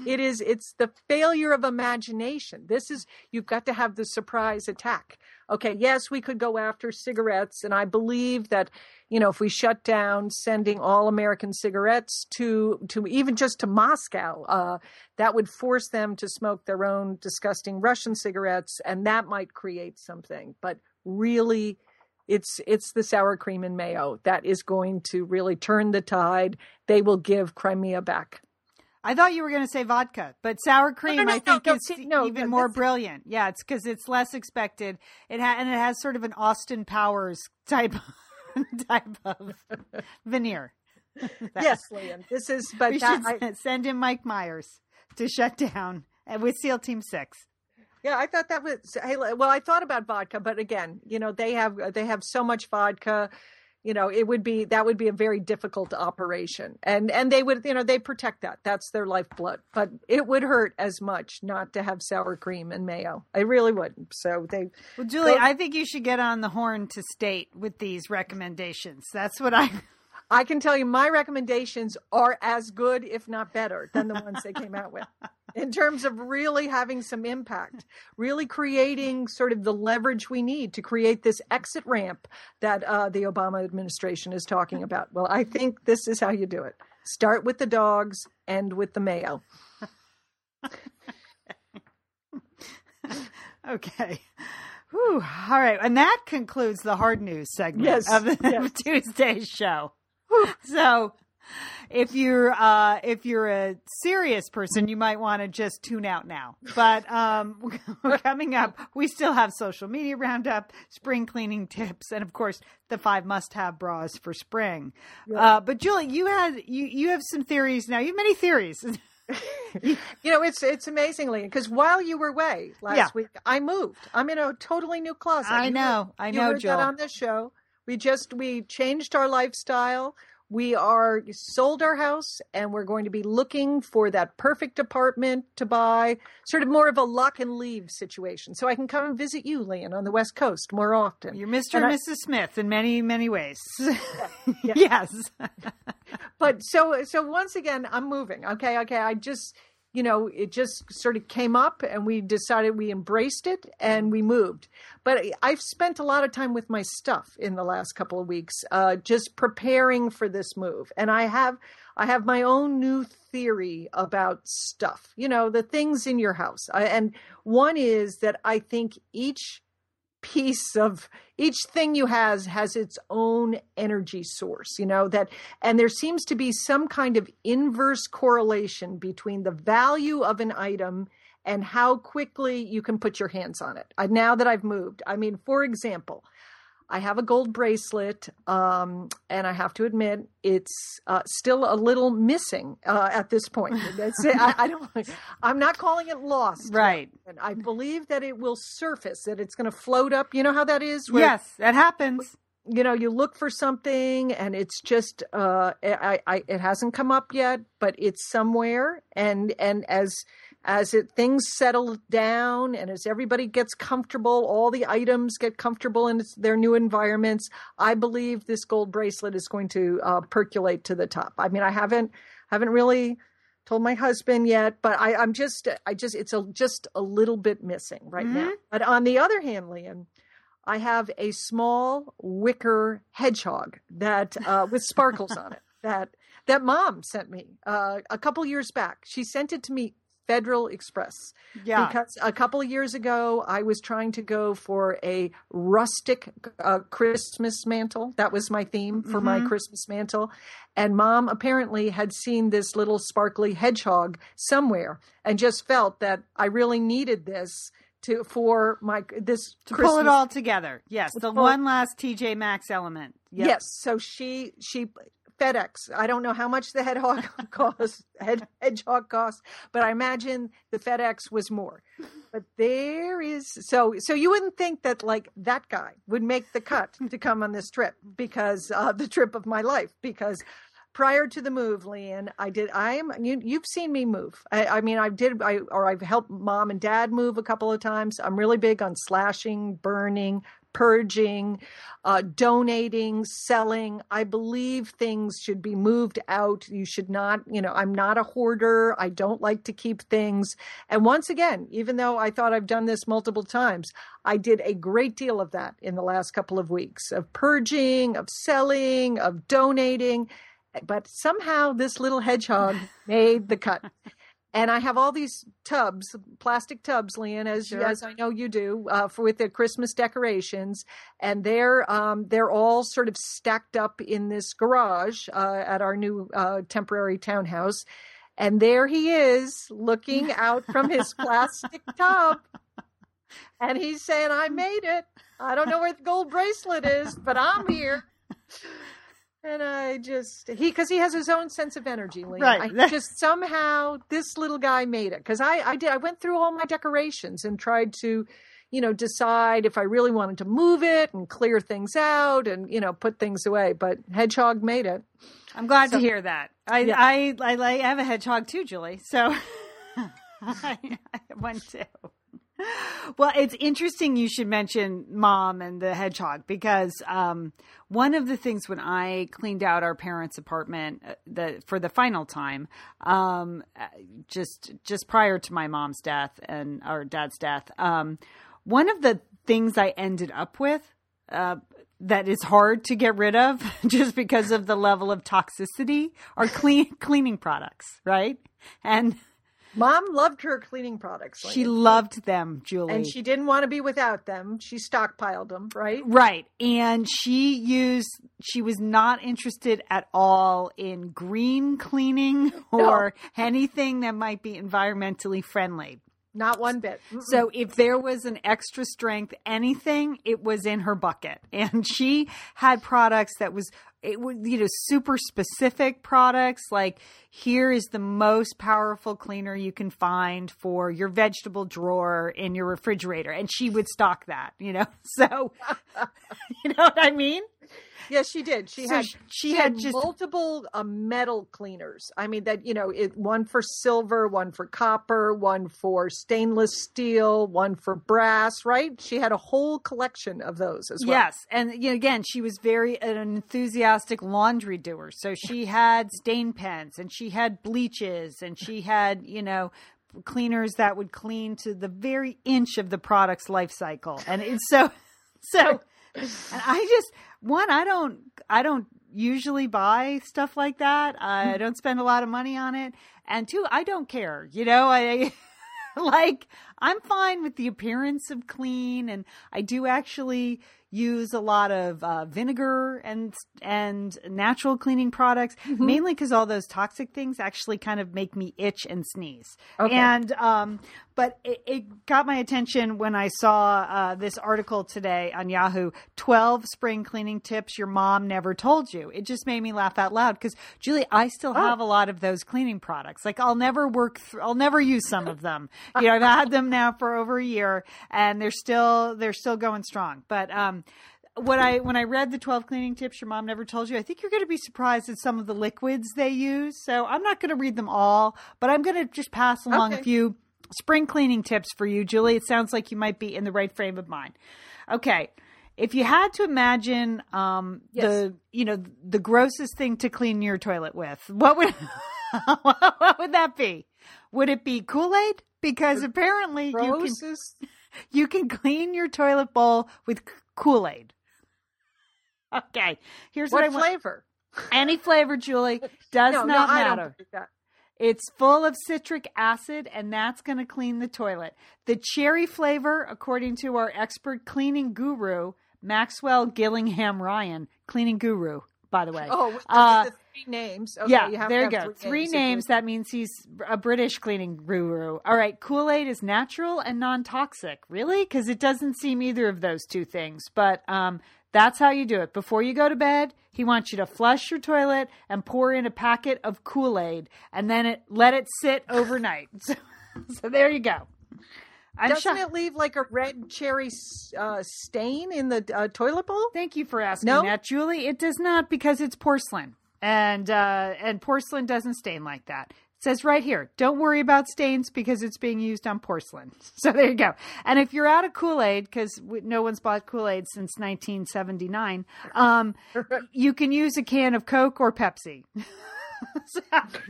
it is it's the failure of imagination. This is you've got to have the surprise attack. Okay yes we could go after cigarettes and i believe that you know if we shut down sending all american cigarettes to to even just to moscow uh, that would force them to smoke their own disgusting russian cigarettes and that might create something. But really it's it's the sour cream and mayo that is going to really turn the tide. They will give crimea back I thought you were going to say vodka, but sour cream no, no, no, I think is even more brilliant. Yeah, it's because it's less expected. It ha- and it has sort of an Austin Powers type type of veneer. yes, Lian. This is but we that, should I, send in Mike Myers to shut down with SEAL Team Six. Yeah, I thought that was hey. Well, I thought about vodka, but again, you know, they have they have so much vodka you know it would be that would be a very difficult operation. And and they would you know they protect that. That's their lifeblood. But it would hurt as much not to have sour cream and mayo. I really would so they well julie go, i think you should get on the horn to state with these recommendations. That's what i I can tell you my recommendations are as good, if not better, than the ones they came out with in terms of really having some impact, really creating sort of the leverage we need to create this exit ramp that uh, the Obama administration is talking about. Well, I think this is how you do it start with the dogs, end with the mayo. okay. Whew. All right. And that concludes the hard news segment Yes, of the yes. Tuesday's show. So if you're uh, if you're a serious person, you might want to just tune out now. But um, coming up, we still have social media roundup, spring cleaning tips, and of course the five must-have bras for spring. Uh, but Julie, you had you you have some theories now. You have many theories. You know, it's it's amazingly because while you were away last Yeah. week, I moved. I'm in a totally new closet. I You know. heard- I you know, heard Jill. that on this show. We just we changed our lifestyle. We are sold our house, and we're going to be looking for that perfect apartment to buy. Sort of more of a lock and leave situation, so I can come and visit you, Lian, on the West Coast more often. You're Mr. And and I- Mrs. Smith in many many ways. yes. but so so once again i'm moving okay okay i just you know it just sort of came up and we decided we embraced it and we moved. But i've spent a lot of time with my stuff in the last couple of weeks uh, just preparing for this move. And i have i have my own new theory about stuff you know the things in your house. I, and one is that i think each piece of each thing you has has its own energy source you know that and there seems to be some kind of inverse correlation between the value of an item and how quickly you can put your hands on it. Now that i've moved i mean for example i have a gold bracelet um, and i have to admit it's uh, still a little missing uh, at this point That's it. I, I don't i'm not calling it lost Right. and I believe that it will surface, that it's going to float up. You know how that is? Where, Yes, that happens. You know, you look for something and it's just, uh, I, I, it hasn't come up yet, but it's somewhere. And, and as, as it, things settle down and as everybody gets comfortable, all the items get comfortable in their new environments, I believe this gold bracelet is going to uh, percolate to the top. I mean, I haven't, haven't really told my husband yet, but I, I'm just, I just, it's a, just a little bit missing right now. But on the other hand, Lian, I have a small wicker hedgehog that, uh, with sparkles on it that, that mom sent me, uh, a couple years back. She sent it to me Federal Express Yeah. because a couple of years ago I was trying to go for a rustic uh, Christmas mantel. That was my theme for my Christmas mantel. And mom apparently had seen this little sparkly hedgehog somewhere and just felt that I really needed this to for my this to Christmas pull it all together. Yes, the one last TJ Maxx element. Yep. Yes. So she she FedEx. I don't know how much the hedgehog cost. Hedgehog cost, but I imagine the FedEx was more. But there is so so you wouldn't think that like that guy would make the cut to come on this trip because uh, the trip of my life because. Prior to the move, Lian, I did. I am. You, you've seen me move. I, I mean, I did. I or I've helped mom and dad move a couple of times. I'm really big on slashing, burning, purging, uh, donating, selling. I believe things should be moved out. You should not, you know, I'm not a hoarder. I don't like to keep things. And once again, even though I thought I've done this multiple times, I did a great deal of that in the last couple of weeks of purging, of selling, of donating. But somehow this little hedgehog made the cut. And I have all these tubs, plastic tubs, Lian, as Sure. as I know you do, uh, for with the Christmas decorations, and they're um, they're all sort of stacked up in this garage uh, at our new uh, temporary townhouse. And there he is, looking out from his plastic tub, and he's saying, "I made it. I don't know where the gold bracelet is, but I'm here." And I just he because he has his own sense of energy, Lian. Right. I just somehow this little guy made it because I I did I went through all my decorations and tried to, you know, decide if I really wanted to move it and clear things out and you know put things away. But Hedgehog made it. I'm glad So- to hear that. I, Yeah. I, I, I have a hedgehog too, Julie. So I, I have one too. well, it's interesting you should mention mom and the hedgehog because um, one of the things when I cleaned out our parents' apartment uh, the, for the final time, um, uh, just just prior to my mom's death and our dad's death, um, one of the things I ended up with. Uh, that is hard to get rid of just because of the level of toxicity are clean cleaning products, right? And Mom loved her cleaning products. She loved them, Julie. And she didn't want to be without them. She stockpiled them, right? Right. And she used, she was not interested at all in green cleaning or no. anything that might be environmentally friendly. Not one bit. Mm-mm. So if there was an extra strength anything, it was in her bucket. And she had products that was it was you know super specific products like here is the most powerful cleaner you can find for your vegetable drawer in your refrigerator. And she would stock that you know? So you know what i mean Yes, she did. She so had she, she had, had just, multiple uh, metal cleaners. I mean that you know, it, one for silver, one for copper, one for stainless steel, one for brass. Right? She had a whole collection of those as well. Yes, and you know, again, she was very an enthusiastic laundry doer. So she had stain pens, and she had bleaches, and she had you know cleaners that would clean to the very inch of the product's life cycle, and it's so so. And I just one, I don't, I don't usually buy stuff like that. I hmm. don't spend a lot of money on it. And two, I don't care. You know, I like, I'm fine with the appearance of clean and I do actually use a lot of uh, vinegar and and natural cleaning products, mm-hmm. mainly because all those toxic things actually kind of make me itch and sneeze. Okay. And um, but it, it, got my attention when I saw uh, this article today on Yahoo 12 spring cleaning tips your mom never told you. It just made me laugh out loud because, Julie, I still oh. have a lot of those cleaning products. Like, I'll never work, through, I'll never use some of them. you know, I've had them now for over a year and they're still, they're still going strong. But, um, when I when I read the 12 cleaning tips your mom never told you, I think you're going to be surprised at some of the liquids they use. So I'm not going to read them all, but I'm going to just pass along okay. a few spring cleaning tips for you, Julie. It sounds like you might be in the right frame of mind. Okay. If you had to imagine um, yes. the you know the grossest thing to clean your toilet with, what would what would that be? Would it be Kool Aid? Because the apparently grossest... you can you can clean your toilet bowl with Kool Aid. Okay. Here's what, what I flavor. Want. Any flavor, Julie. Does no, not no, matter. It's full of citric acid, and that's going to clean the toilet. The cherry flavor, according to our expert cleaning guru, Maxwell Gillingham Ryan, cleaning guru, by the way. Oh, uh, three names. Okay, yeah, you there you go. Three, names. names. That means he's a British cleaning guru. All right, Kool Aid is natural and non toxic. Really? Because it doesn't seem either of those two things. But um, that's how you do it. Before you go to bed, he wants you to flush your toilet and pour in a packet of Kool Aid, and then it, let it sit overnight. So, so there you go. I'm Doesn't it leave like a red cherry uh, stain in the uh, toilet bowl? Thank you for asking no? that, Julie. It does not because it's porcelain, and uh, and porcelain doesn't stain like that says right here, don't worry about stains because it's being used on porcelain. So there you go. And if you're out of Kool Aid, because no one's bought Kool Aid since 1979, um, you can use a can of Coke or Pepsi. so.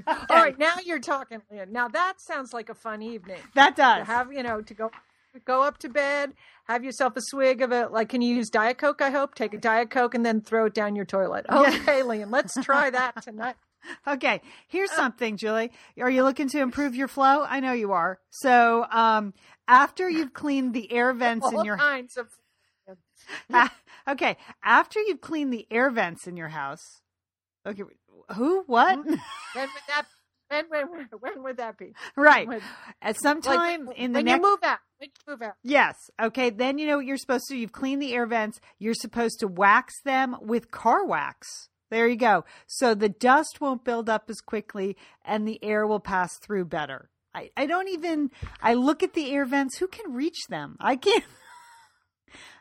All right, now you're talking. Now that sounds like a fun evening. That does. To have you know to go go up to bed, have yourself a swig of it. Like, can you use Diet Coke? I hope take a Diet Coke and then throw it down your toilet. Okay, yeah. Lian, let's try that tonight. Okay, here's uh, something, Julie. Are you looking to improve your flow? I know you are. So, um, after you've cleaned the air vents All in your kinds of ah, okay, after you've cleaned the air vents in your house. Okay, who? What? When would that? When when when would that be? Right. At some time like, in the when next. you move out. When you move out. Yes. Okay. Then you know what you're supposed to. You've cleaned the air vents. You're supposed to wax them with car wax. There you go. So the dust won't build up as quickly and the air will pass through better. I, I don't even, I look at the air vents. Who can reach them? I can't.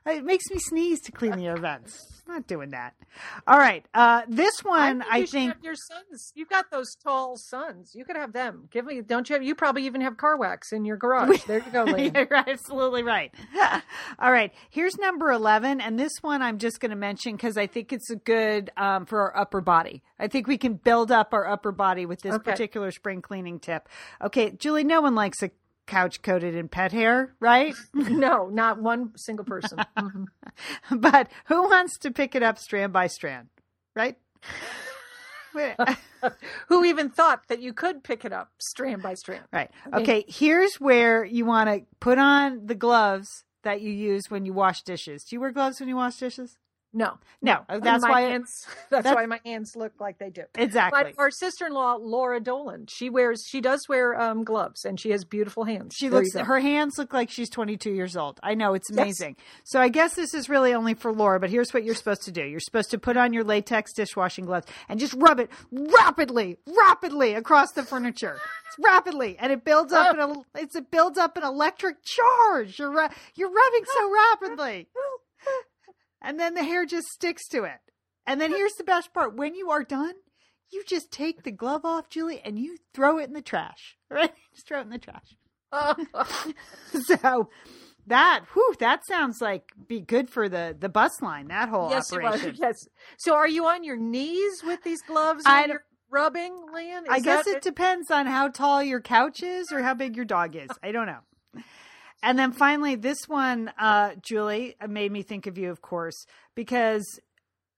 It makes me sneeze to clean the vents. Not doing that. All right. Uh, this one, think I you should think. have your sons. You've got those tall sons. You could have them. Give me. Don't you have? You probably even have car wax in your garage. There you go, Lynn. You're absolutely right. All right. Here's number 11. And this one I'm just going to mention because I think it's a good um, for our upper body. I think we can build up our upper body with this Okay. particular spring cleaning tip. Okay. Julie, no one likes a couch coated in pet hair, right? no, not one single person. Mhm. but who wants to pick it up strand by strand, right? Who even thought that you could pick it up strand by strand? right. Okay. Here's where you want to put on the gloves that you use when you wash dishes. Do you wear gloves when you wash dishes? No, No. That's why. hands. That's, that's- why my hands look like they do. exactly. But our sister-in-law Laura Dolan, she wears, she does wear um, gloves, and she has beautiful hands. She There looks. Her hands look like she's 22 years old. I know it's Yes. amazing. So I guess this is really only for Laura. But here's what you're supposed to do. You're supposed to put on your latex dishwashing gloves and just rub it rapidly, rapidly across the furniture. Rapidly, and it builds up. An, it's it builds up an electric charge. You're you're rubbing so rapidly, and then the hair just sticks to it. And then here's the best part: when you are done. You just take the glove off, Julie, and you throw it in the trash. Right? Just throw it in the trash. so that whew, that sounds like be good for the the bus line that whole yes, operation Yes. So, are you on your knees with these gloves? I you're rubbing, Lynn? i guess it depends on how tall your couch is or how big your dog is i don't know and then finally this one uh julie uh, made me think of you of course because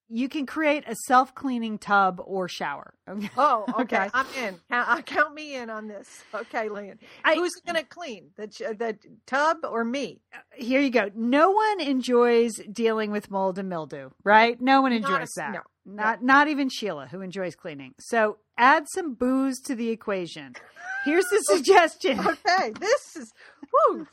you can create a self-cleaning tub or shower Oh, okay. Okay. I'm in. Count, uh, count me in on this. Okay, Lynn. I- Who's going to clean the uh, the tub or me? here you go no one enjoys dealing with mold and mildew right no one enjoys a- that no, not not even sheila who enjoys cleaning so add some booze to the equation here's the suggestion Okay, this is whoo.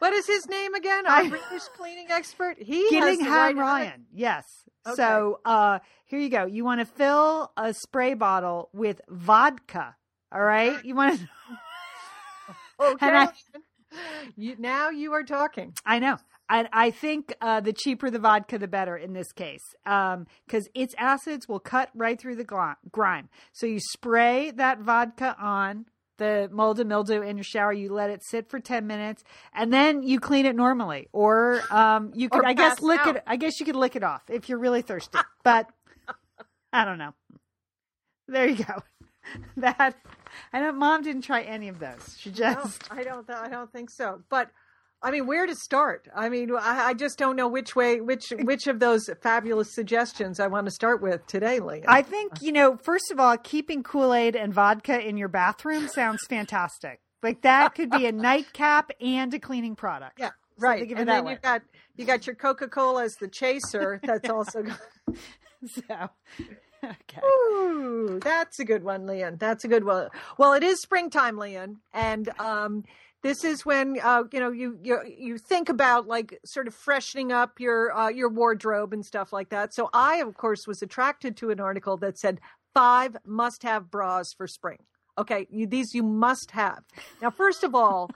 What is his name again? Our I- British cleaning expert. He Gillingham right- Ryan. Yes. Okay. So uh here you go. You want to fill a spray bottle with vodka. All right. You want to Okay. I- you, now you are talking. I know. I, I think uh, the cheaper the vodka, the better in this case, because its acids will cut right through the grime. So you spray that vodka on the mold and mildew in your shower. You let it sit for ten minutes, and then you clean it normally. Or um, you could, I guess, lick out. it. I guess you could lick it off if you're really thirsty. but I don't know. There you go. That I know. Mom didn't try any of those. She No, just. I don't. I don't think so. But I mean, where to start? I mean, I, I just don't know which way, which which of those fabulous suggestions I want to start with today, Leah. I think, you know, first of all, keeping Kool Aid and vodka in your bathroom sounds fantastic. Like that could be a nightcap and a cleaning product. yeah, So right. think of it and then way. you got you got your Coca Cola as the chaser. That's also. So, okay. Ooh, that's a good one, Lian. That's a good one. Well, it is springtime, Lian, and um, this is when uh, you know you you you think about like sort of freshening up your uh, your wardrobe and stuff like that. So I, of course, was attracted to an article that said five must-have bras for spring. Okay, you, these you must have. Now, first of all,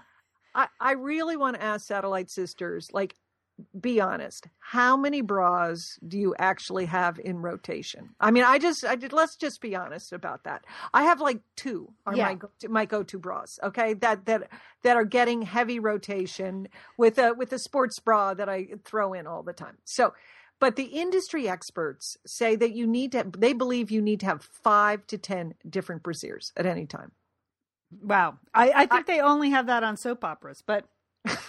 I, I really want to ask Satellite Sisters, like, be honest. How many bras do you actually have in rotation? I mean, I just, I did. Let's just be honest about that. I have like two are Yeah. my go my go to bras. Okay, that that that are getting heavy rotation with a with a sports bra that I throw in all the time. So. But the industry experts say that you need to, they believe you need to have five to 10 different brasiers at any time. Wow. I, I think they only have that on soap operas, but,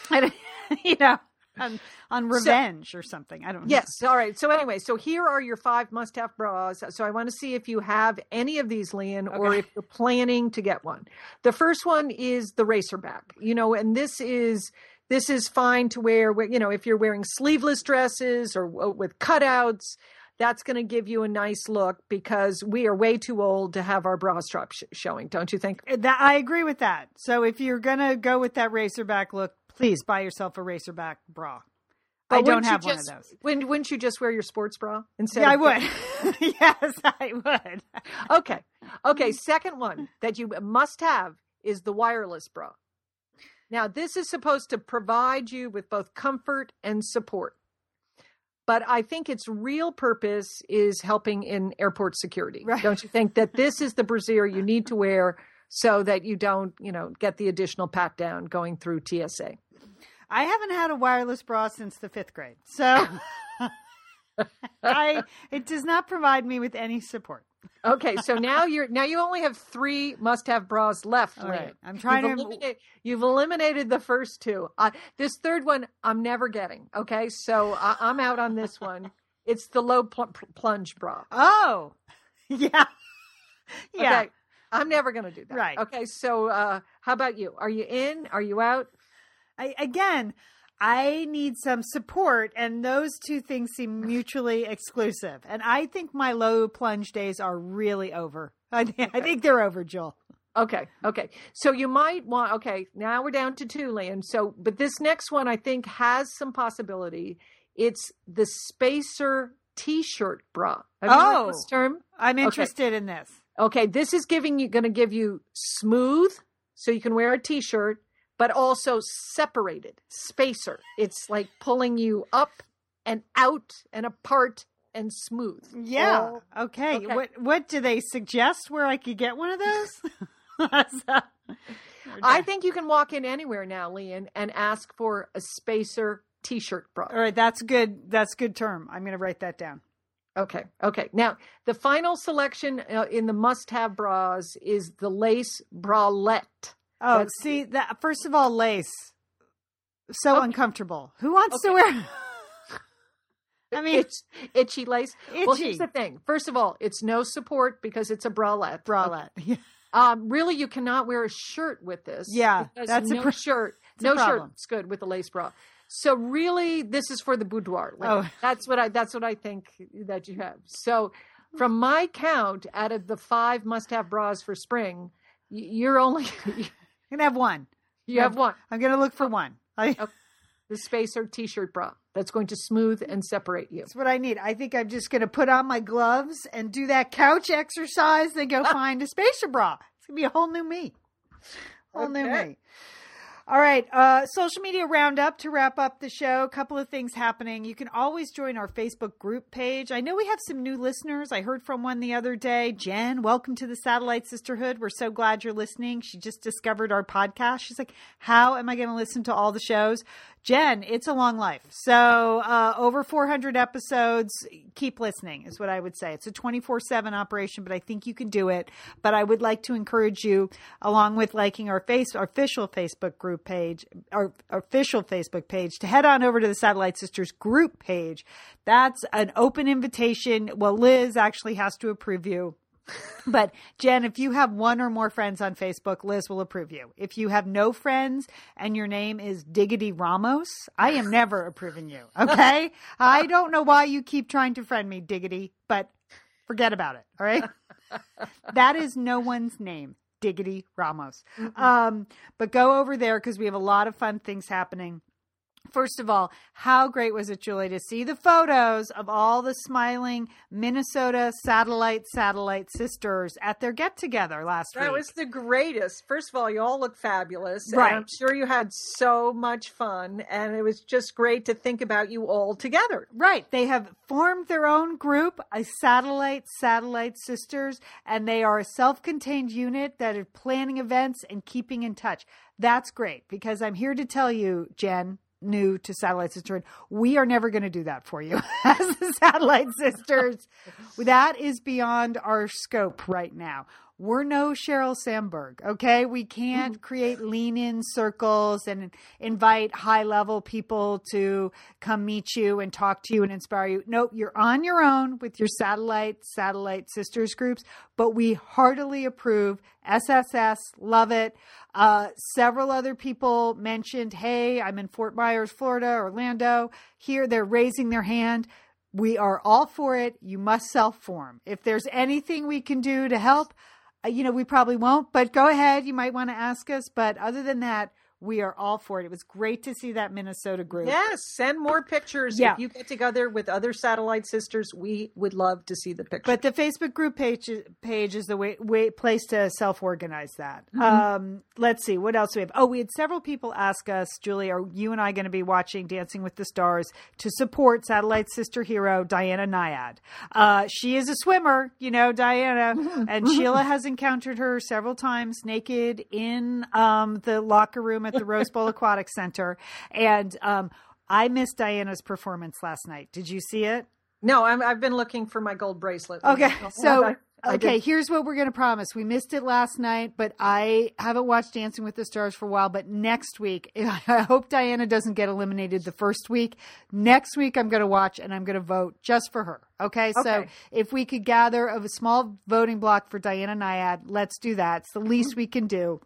I you know, on, on revenge or something. I don't know. Yes. All right. So anyway, so here are your five must-have bras. So I want to see if you have any of these, Lian, or if you're planning to get one. The first one is the racerback. You know, and this is this is fine to wear. You know, if you're wearing sleeveless dresses or with cutouts, that's going to give you a nice look because we are way too old to have our bra strap sh- showing. Don't you think? That, I agree with that. So if you're going to go with that racerback look, please buy yourself a racerback bra. I don't have one of those. Wouldn't, wouldn't you just wear your sports bra instead? Yeah, I would. yes, I would. Okay. Okay. Second one that you must have is the wireless bra. Now, this is supposed to provide you with both comfort and support. But I think its real purpose is helping in airport security. Right. Don't you think that this is the brassiere you need to wear so that you don't, you know, get the additional pat down going through TSA? I haven't had a wireless bra since the fifth grade, so I it does not provide me with any support. Okay, so now you're now you only have three must-have bras left. All right, I'm trying you've to- eliminate, you've eliminated the first two. Uh, this third one, I'm never getting. Okay, so I, I'm out on this one. It's the low pl- plunge bra. Oh, yeah, yeah. Okay, I'm never going to do that. Right. Okay, so uh, how about you? Are you in? Are you out? I, again, I need some support, and those two things seem mutually exclusive. And I think my low plunge days are really over. I, thi- I think they're over, Joel. Okay, okay. So you might want. Okay, now we're down to two, Lynn. So, but this next one I think has some possibility. It's the spacer T-shirt bra. Have you Oh. this term? I'm interested in this. Okay, this is giving you going to give you smooth, so you can wear a T-shirt, but also separated spacer. It's like pulling you up and out and apart and smooth. Yeah. All- okay. okay. What What do they suggest where I could get one of those? I think you can walk in anywhere now, Lian, and ask for a spacer T-shirt bra. All right, that's good. That's good term. I'm going to write that down. Okay, okay. Now the final selection uh, in the must-have bras is the lace bralette. Oh, That's- see that. First of all, lace. So Okay. uncomfortable. Who wants to wear? I mean, Itch, itchy lace. Well, here's the thing. First of all, it's no support because it's a bralette. bralette. Yeah. Um, really, you cannot wear a shirt with this. Yeah, that's a no pro- shirt. a No problem. shirt's good with a lace bra. So really, this is for the boudoir. Like, Oh. that's what I. That's what I think that you have. So, from my count, out of the five must-have bras for spring, you're only I'm gonna have one. you have one. I'm gonna look for one. I, The spacer T-shirt bra that's going to smooth and separate you. That's what I need. I think I'm just going to put on my gloves and do that couch exercise, then go find a spacer bra. It's going to be a whole new me. Whole new me. All right, uh, social media roundup to wrap up the show. A couple of things happening. You can always join our Facebook group page. I know we have some new listeners. I heard from one the other day. Jen, welcome to the Satellite Sisterhood. We're so glad you're listening. She just discovered our podcast. She's like, How am I going to listen to all the shows? Jen, it's a long life. So, uh, over 400 episodes. Keep listening, is what I would say. It's a 24 7 operation, but I think you can do it. But I would like to encourage you, along with liking our face, our official Facebook group page, our, our official Facebook page, to head on over to the Satellite Sisters group page. That's an open invitation. Well, Liz actually has to approve you. But Jen, if you have one or more friends on Facebook, Liz will approve you. If you have no friends and your name is Diggity Ramos, I am never approving you. Okay. I don't know why you keep trying to friend me, Diggity, but forget about it. All right. that is no one's name, Diggity Ramos. Um, but go over there because we have a lot of fun things happening. First of all, how great was it, Julie, to see the photos of all the smiling Minnesota satellite satellite sisters at their get together last That week? That was the greatest. First of all, you all look fabulous. and Right. I'm sure you had so much fun, and it was just great to think about you all together. Right. They have formed their own group, a satellite satellite sisters, and they are a self-contained unit that are planning events and keeping in touch. That's great because I'm here to tell you, Jen, new to Satellite Sisterhood, we are never going to do that for you as the Satellite Sisters. that is beyond our scope right now. We're no Sheryl Sandberg, okay? We can't create lean in circles and invite high level people to come meet you and talk to you and inspire you. Nope, you're on your own with your satellite, satellite sisters groups, but we heartily approve. SSS, love it. Uh, several other people mentioned, hey, I'm in Fort Myers, Florida, Orlando. Here, they're raising their hand. We are all for it. You must self form. If there's anything we can do to help, you know, we probably won't, but go ahead. You might want to ask us. But other than that, we are all for it. It was great to see that Minnesota group. Yes, send more pictures. Yeah. If you get together with other satellite sisters, we would love to see the pictures. But the Facebook group page page is the way, way place to self organize that. Mm-hmm. Um, let's see what else we have. Oh, we had several people ask us, Julie, are you and I going to be watching Dancing with the Stars to support satellite sister hero Diana Nyad? Uh, she is a swimmer, you know, Diana, and Sheila has encountered her several times naked in um, the locker room at the Rose Bowl Aquatic Center, and um, I missed Diana's performance last night. Did you see it? no, I'm, I've been looking for my gold bracelet. Okay, so I- I okay, here's what we're going to promise. We missed it last night, but I haven't watched Dancing with the Stars for a while. But next week, I hope Diana doesn't get eliminated the first week. Next week, I'm going to watch and I'm going to vote just for her. Okay, so if we could gather a small voting bloc for Diana Nyad, let's do that. It's the least we can do.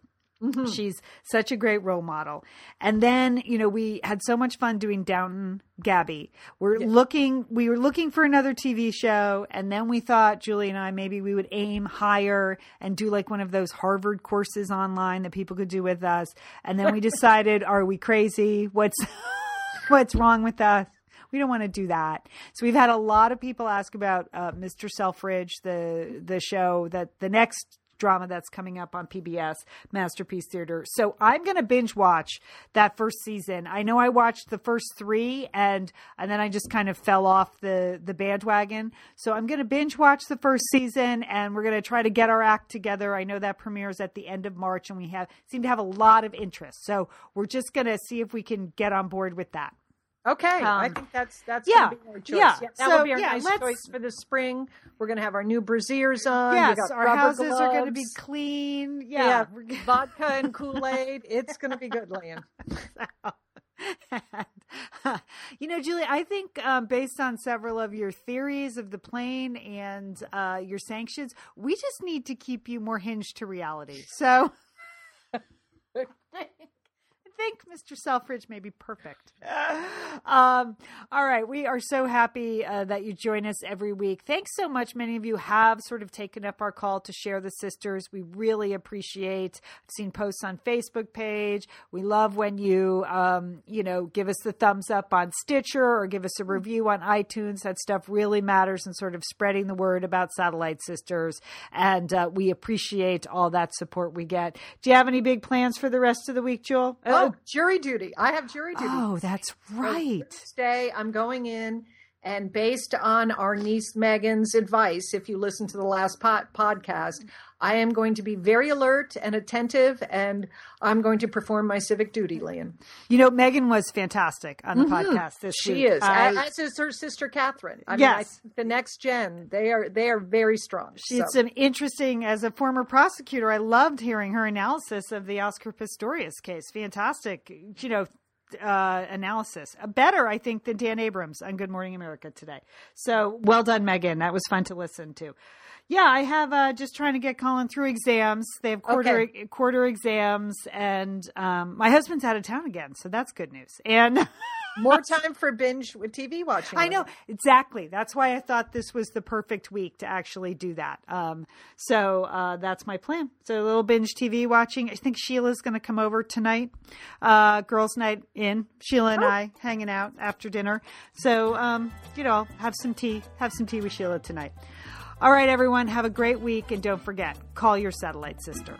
She's such a great role model. And then, you know, we had so much fun doing Downton Gabby. We're looking, we were looking for another TV show. And then we thought, Julie and I, maybe we would aim higher and do like one of those Harvard courses online that people could do with us. And then we decided, are we crazy? What's, what's wrong with us? We don't want to do that. So we've had a lot of people ask about uh, Mr. Selfridge, the the show that the next drama that's coming up on PBS Masterpiece Theater. So I'm going to binge watch that first season. I know I watched the first 3 and and then I just kind of fell off the the bandwagon. So I'm going to binge watch the first season and we're going to try to get our act together. I know that premieres at the end of March and we have seem to have a lot of interest. So we're just going to see if we can get on board with that. Okay, I Um, think that's that's yeah, gonna be our choice. yeah. that So, will be our yeah, nice choice for the spring. We're gonna have our new brassieres on. Yes, our houses are going to be clean. yeah, Yeah. vodka and Kool Aid. It's gonna be good, Lian. you know, Julie, I think um, based on several of your theories of the plane and uh, your sanctions, we just need to keep you more hinged to reality. So I think Mr. Selfridge may be perfect. Um, all right. We are so happy uh, that you join us every week. Thanks so much. Many of you have sort of taken up our call to share the sisters. We really appreciate. I've seen posts on Facebook page. We love when you, um, you know, give us the thumbs up on Stitcher or give us a review on iTunes. That stuff really matters in sort of spreading the word about Satellite Sisters. And uh, we appreciate all that support we get. Do you have any big plans for the rest of the week, Jewel? Oh, jury duty. I have jury duty. Oh, that's right. Thursday, I'm going in, and based on our niece Megan's advice, if you listen to the last pod- podcast, I am going to be very alert and attentive, and I'm going to perform my civic duty, Lian. You know, Megan was fantastic on the mm-hmm. podcast this She week. is, I- as is her sister Catherine. I mean, Yes. I the next gen, they are they are very strong. She had So- some interesting, as a former prosecutor, I loved hearing her analysis of the Oscar Pistorius case. Fantastic, you know, uh, analysis. Uh, Better, I think, than Dan Abrams on Good Morning America today. So well done, Megan. That was fun to listen to. Yeah, I have uh, just trying to get Colin through exams. They have quarter quarter exams, and um, my husband's out of town again, so that's good news. And more time for binge with TV watching. I know exactly. That's why I thought this was the perfect week to actually do that. Um, so uh, that's my plan. So a little binge TV watching. I think Sheila's going to come over tonight. Uh, girls' night in. Sheila and I hanging out after dinner. So um, you know, have some tea. Have some tea with Sheila tonight. All right, everyone. Have a great week, and don't forget, call your satellite sister.